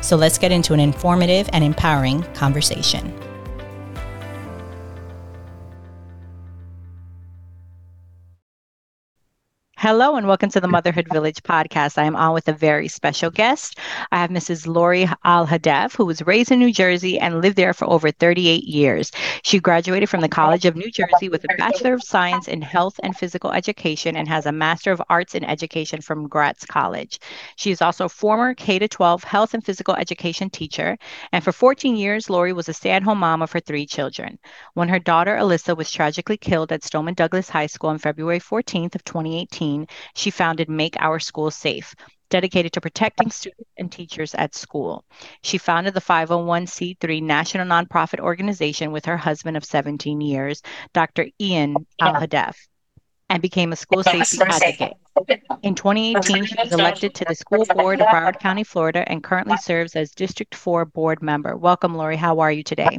So let's get into an informative and empowering conversation. Hello and welcome to the Motherhood Village podcast. I am on with a very special guest. I have Mrs. Lori Alhadeff, who was raised in New Jersey and lived there for over 38 years. She graduated from the College of New Jersey with a Bachelor of Science in Health and Physical Education and has a Master of Arts in Education from Gratz College. She is also a former K 12 health and physical education teacher. And for 14 years, Lori was a stay at home mom of her three children. When her daughter Alyssa was tragically killed at Stoneman Douglas High School on February 14th of 2018, she founded Make Our School Safe, dedicated to protecting students and teachers at school. She founded the 501c3 national nonprofit organization with her husband of 17 years, Dr. Ian Alhadeff, and became a school safety advocate. In 2018, she was elected to the school board of Broward County, Florida, and currently serves as District 4 board member. Welcome, Lori. How are you today?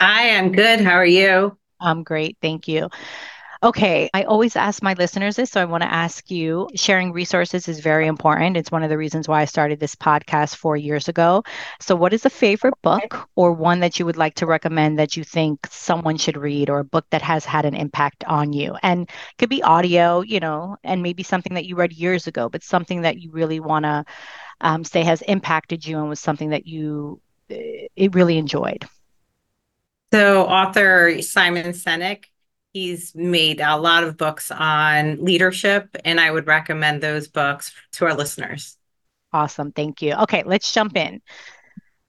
Hi, I'm good. How are you? I'm great. Thank you. Okay, I always ask my listeners this, so I want to ask you sharing resources is very important. It's one of the reasons why I started this podcast four years ago. So, what is a favorite book or one that you would like to recommend that you think someone should read or a book that has had an impact on you? And could be audio, you know, and maybe something that you read years ago, but something that you really want to um, say has impacted you and was something that you eh, it really enjoyed. So, author Simon Sinek He's made a lot of books on leadership, and I would recommend those books to our listeners. Awesome. Thank you. Okay, let's jump in.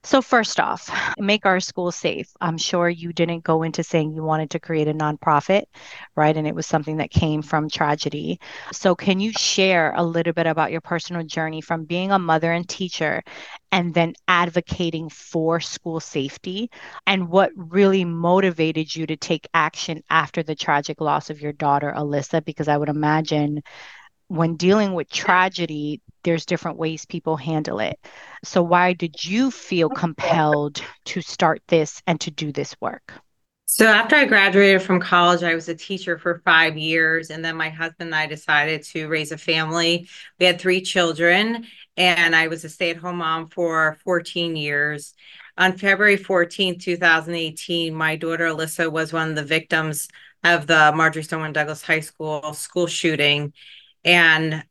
So, first off, make our schools safe. I'm sure you didn't go into saying you wanted to create a nonprofit, right? And it was something that came from tragedy. So, can you share a little bit about your personal journey from being a mother and teacher and then advocating for school safety and what really motivated you to take action after the tragic loss of your daughter, Alyssa? Because I would imagine when dealing with tragedy, there's different ways people handle it. So, why did you feel compelled to start this and to do this work? So, after I graduated from college, I was a teacher for five years. And then my husband and I decided to raise a family. We had three children, and I was a stay at home mom for 14 years. On February 14, 2018, my daughter Alyssa was one of the victims of the Marjory Stoneman Douglas High School school shooting. And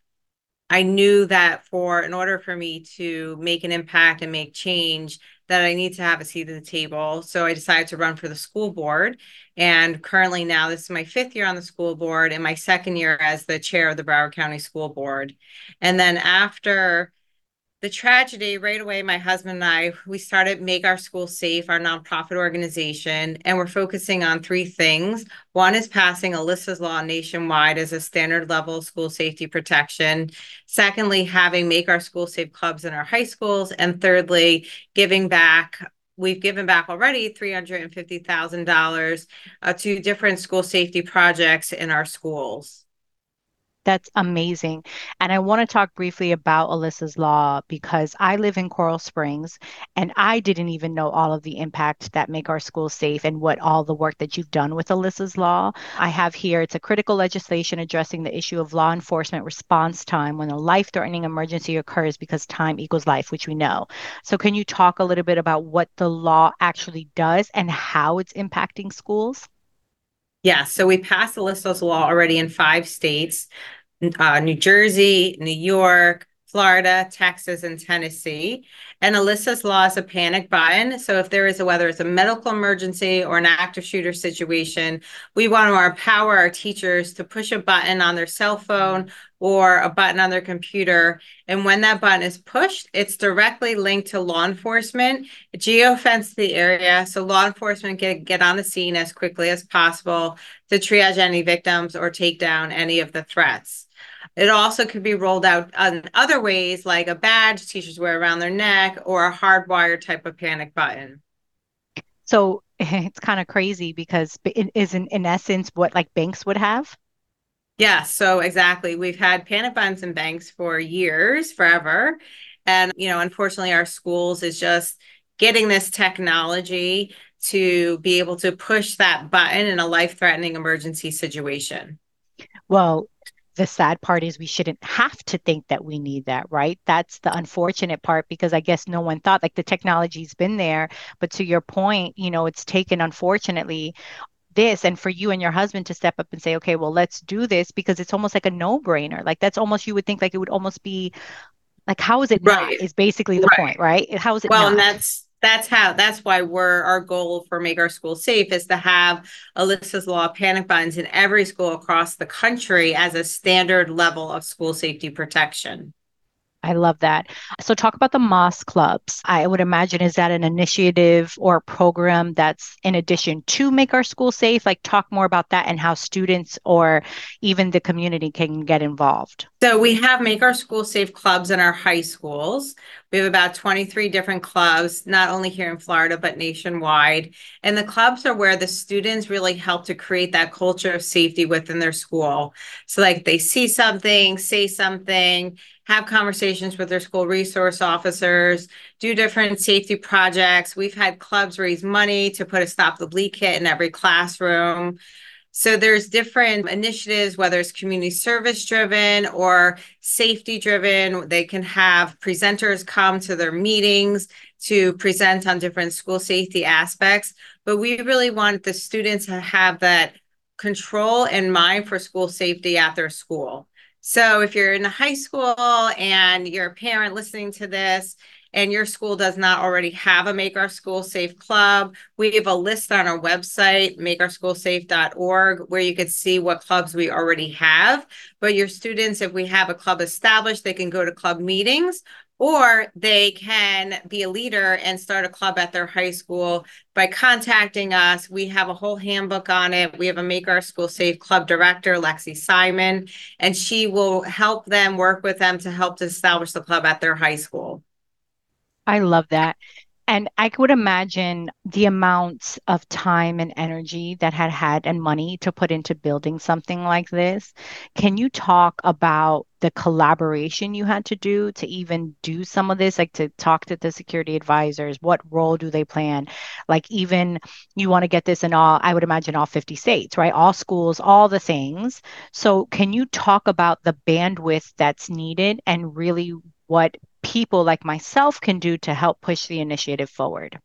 I knew that for in order for me to make an impact and make change, that I need to have a seat at the table. So I decided to run for the school board. And currently now this is my fifth year on the school board and my second year as the chair of the Broward County School Board. And then after the tragedy right away my husband and i we started make our school safe our nonprofit organization and we're focusing on three things. One is passing alyssa's law nationwide as a standard level school safety protection. Secondly having make our school safe clubs in our high schools. And thirdly giving back we've given back already $350000 uh, to different school safety projects in our schools that's amazing. And I want to talk briefly about Alyssa's Law because I live in Coral Springs and I didn't even know all of the impact that Make Our Schools Safe and what all the work that you've done with Alyssa's Law. I have here it's a critical legislation addressing the issue of law enforcement response time when a life threatening emergency occurs because time equals life, which we know. So, can you talk a little bit about what the law actually does and how it's impacting schools? Yeah, so we passed Alyssa's law already in five states uh, New Jersey, New York, Florida, Texas, and Tennessee. And Alyssa's law is a panic button. So if there is a whether it's a medical emergency or an active shooter situation, we want to empower our teachers to push a button on their cell phone or a button on their computer. And when that button is pushed, it's directly linked to law enforcement, geofence the area. So law enforcement can get on the scene as quickly as possible to triage any victims or take down any of the threats. It also could be rolled out in other ways, like a badge teachers wear around their neck or a hardwired type of panic button. So it's kind of crazy because it is in, in essence what like banks would have. Yeah, so exactly. We've had panic buttons in banks for years, forever. And, you know, unfortunately, our schools is just getting this technology to be able to push that button in a life threatening emergency situation. Well, the sad part is we shouldn't have to think that we need that, right? That's the unfortunate part because I guess no one thought like the technology's been there. But to your point, you know, it's taken, unfortunately, this and for you and your husband to step up and say okay well let's do this because it's almost like a no-brainer like that's almost you would think like it would almost be like how is it right. not is basically the right. point right how is it well not? and that's that's how that's why we're our goal for make our school safe is to have alyssa's law panic buttons in every school across the country as a standard level of school safety protection I love that. So, talk about the Moss clubs. I would imagine is that an initiative or a program that's in addition to Make Our School Safe? Like, talk more about that and how students or even the community can get involved. So, we have Make Our School Safe clubs in our high schools. We have about 23 different clubs, not only here in Florida, but nationwide. And the clubs are where the students really help to create that culture of safety within their school. So, like, they see something, say something have conversations with their school resource officers, do different safety projects. We've had clubs raise money to put a stop the bleed kit in every classroom. So there's different initiatives, whether it's community service driven or safety driven. They can have presenters come to their meetings to present on different school safety aspects. But we really want the students to have that control in mind for school safety at their school. So if you're in high school and you're a parent listening to this and your school does not already have a Make Our School Safe club, we have a list on our website, makeourschoolsafe.org, where you can see what clubs we already have. But your students, if we have a club established, they can go to club meetings or they can be a leader and start a club at their high school by contacting us. We have a whole handbook on it. We have a Make Our School Safe Club director, Lexi Simon, and she will help them work with them to help to establish the club at their high school. I love that. And I could imagine the amounts of time and energy that had had and money to put into building something like this. Can you talk about the collaboration you had to do to even do some of this, like to talk to the security advisors? What role do they plan? Like, even you want to get this in all, I would imagine all 50 states, right? All schools, all the things. So, can you talk about the bandwidth that's needed and really what people like myself can do to help push the initiative forward?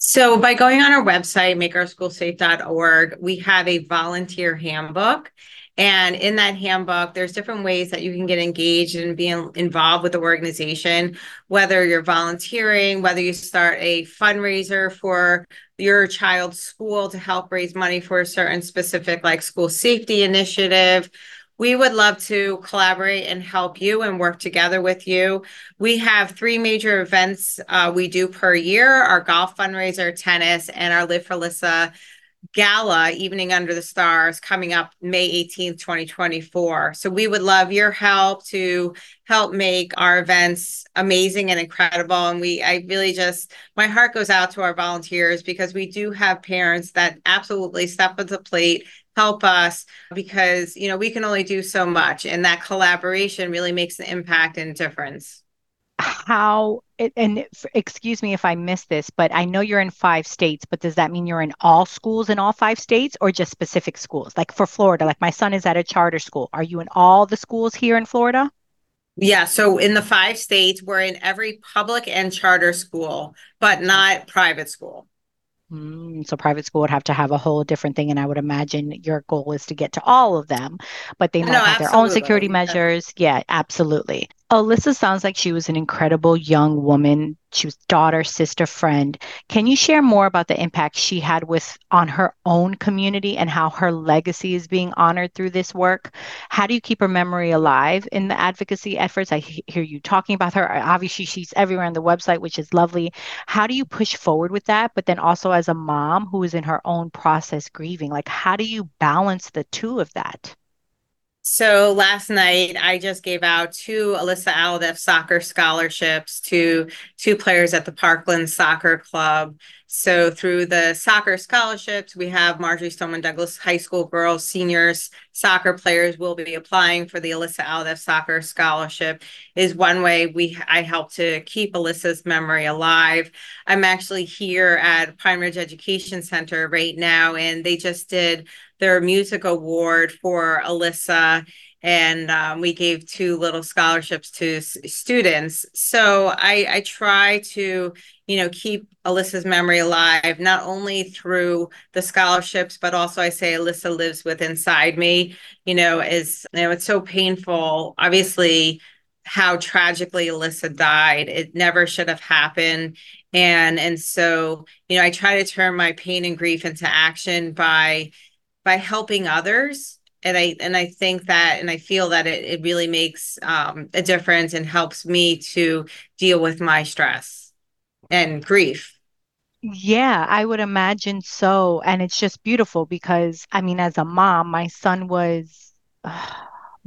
So, by going on our website, makeourschoolsafe.org, we have a volunteer handbook. And in that handbook, there's different ways that you can get engaged and be involved with the organization, whether you're volunteering, whether you start a fundraiser for your child's school to help raise money for a certain specific, like school safety initiative we would love to collaborate and help you and work together with you. We have three major events uh, we do per year our golf fundraiser, tennis, and our Live for Lissa gala evening under the stars coming up may 18th 2024 so we would love your help to help make our events amazing and incredible. And we i really just my heart goes out to our volunteers because we do have parents that absolutely step up the plate help us because you know we can only do so much. And that collaboration really makes an impact and difference how and excuse me if i missed this but i know you're in five states but does that mean you're in all schools in all five states or just specific schools like for florida like my son is at a charter school are you in all the schools here in florida yeah so in the five states we're in every public and charter school but not private school Mm, so private school would have to have a whole different thing, and I would imagine your goal is to get to all of them, but they might no, have absolutely. their own security measures. Yeah, absolutely. Alyssa sounds like she was an incredible young woman. She was daughter, sister, friend. Can you share more about the impact she had with on her own community and how her legacy is being honored through this work? How do you keep her memory alive in the advocacy efforts? I hear you talking about her. Obviously, she's everywhere on the website, which is lovely. How do you push forward with that? But then also as a mom who is in her own process grieving, like how do you balance the two of that? So last night I just gave out two Alyssa Alhadeff soccer scholarships to two players at the Parkland Soccer Club. So through the soccer scholarships, we have Marjory Stoneman Douglas High School girls, seniors, soccer players will be applying for the Alyssa Alhadeff Soccer Scholarship. Is one way we I help to keep Alyssa's memory alive. I'm actually here at Pine Ridge Education Center right now, and they just did their music award for Alyssa and um, we gave two little scholarships to s- students. So I, I try to, you know, keep Alyssa's memory alive, not only through the scholarships, but also I say Alyssa lives with inside me. You know, is you know, it's so painful. Obviously, how tragically Alyssa died. It never should have happened. And and so, you know, I try to turn my pain and grief into action by by helping others and i and i think that and i feel that it, it really makes um, a difference and helps me to deal with my stress and grief Yeah, I would imagine so. And it's just beautiful because, I mean, as a mom, my son was uh,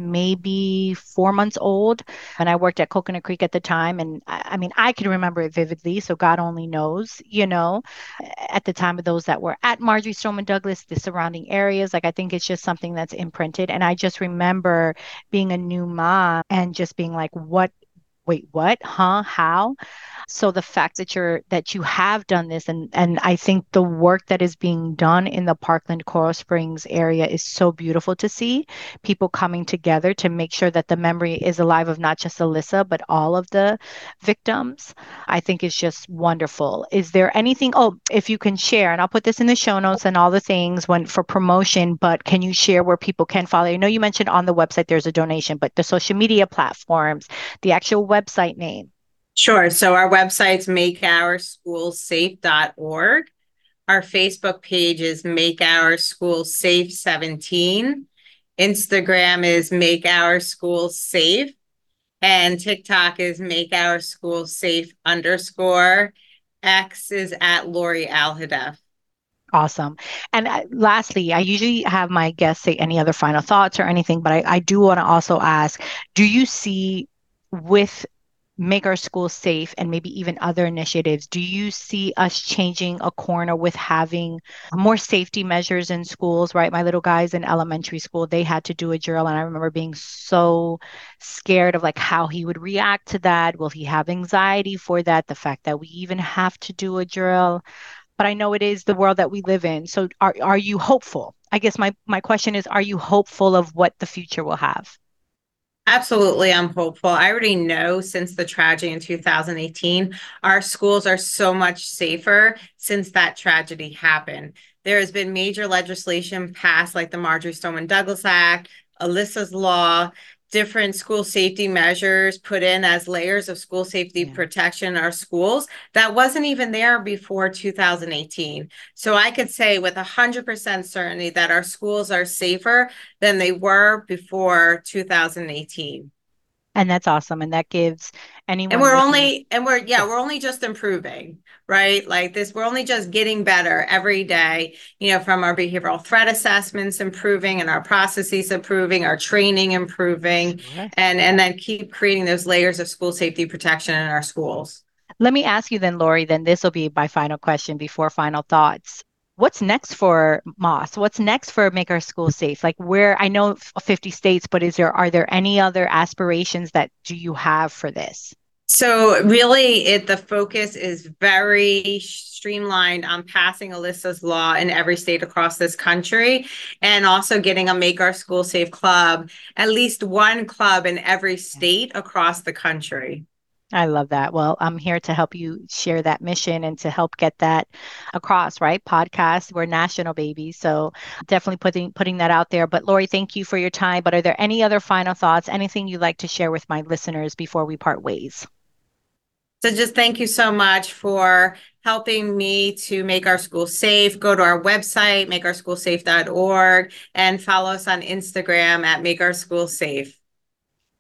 maybe four months old, and I worked at Coconut Creek at the time. And I, I mean, I can remember it vividly, so God only knows, you know, at the time of those that were at Marjory Stoneman Douglas, the surrounding areas. Like, I think it's just something that's imprinted. And I just remember being a new mom and just being like, what? Wait, what? Huh? How? So the fact that you're that you have done this and and I think the work that is being done in the Parkland Coral Springs area is so beautiful to see. People coming together to make sure that the memory is alive of not just Alyssa but all of the victims. I think is just wonderful. Is there anything oh if you can share and I'll put this in the show notes and all the things when for promotion but can you share where people can follow? I know you mentioned on the website there's a donation but the social media platforms, the actual website name. Sure. So our website's makeourschoolsafe.org. Our Facebook page is Make Our School Safe 17. Instagram is Make Our School Safe. And TikTok is Make Our School Safe underscore. X is at Lori Alhadeff. Awesome. And uh, lastly, I usually have my guests say any other final thoughts or anything, but I, I do want to also ask do you see with make our schools safe and maybe even other initiatives, do you see us changing a corner with having more safety measures in schools, right? My little guys in elementary school, they had to do a drill, and I remember being so scared of like how he would react to that. Will he have anxiety for that? The fact that we even have to do a drill. But I know it is the world that we live in. So are are you hopeful? I guess my my question is, are you hopeful of what the future will have? Absolutely, I'm hopeful. I already know since the tragedy in 2018, our schools are so much safer since that tragedy happened. There has been major legislation passed, like the Marjory Stoneman Douglas Act, Alyssa's Law, different school safety measures put in as layers of school safety yeah. protection in our schools that wasn't even there before 2018. So I could say with 100% certainty that our schools are safer than they were before 2018 and that's awesome and that gives anyone and we're only and we're yeah we're only just improving right? Like this we're only just getting better every day you know from our behavioral threat assessments improving and our processes improving our training improving sure. and and then keep creating those layers of school safety protection in our schools. Let me ask you then lori then this will be my final question before final thoughts what's next for Moss? What's next for Make Our Schools Safe? Like where I know 50 states, but is there are there any other aspirations that do you have for this? So really it the focus is very streamlined on passing Alyssa's law in every state across this country and also getting a Make Our School Safe club, at least one club in every state across the country. I love that. Well, I'm here to help you share that mission and to help get that across, right? Podcast, we're national babies. So definitely putting putting that out there. But Lori, thank you for your time. But are there any other final thoughts, anything you'd like to share with my listeners before we part ways? So just thank you so much for helping me to make our school safe. Go to our website, makeourschoolsafe.org, and follow us on Instagram at Make Our School Safe.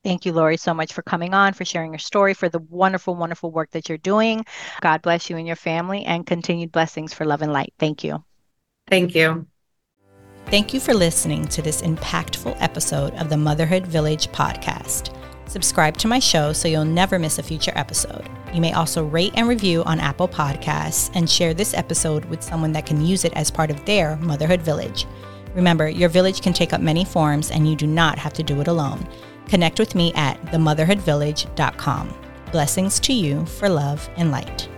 Thank you, Lori, so much for coming on, for sharing your story, for the wonderful, wonderful work that you're doing. God bless you and your family and continued blessings for love and light. Thank you. Thank you. Thank you for listening to this impactful episode of the Motherhood Village podcast. Subscribe to my show so you'll never miss a future episode. You may also rate and review on Apple Podcasts and share this episode with someone that can use it as part of their motherhood village. Remember, your village can take up many forms and you do not have to do it alone. Connect with me at themotherhoodvillage.com. Blessings to you for love and light.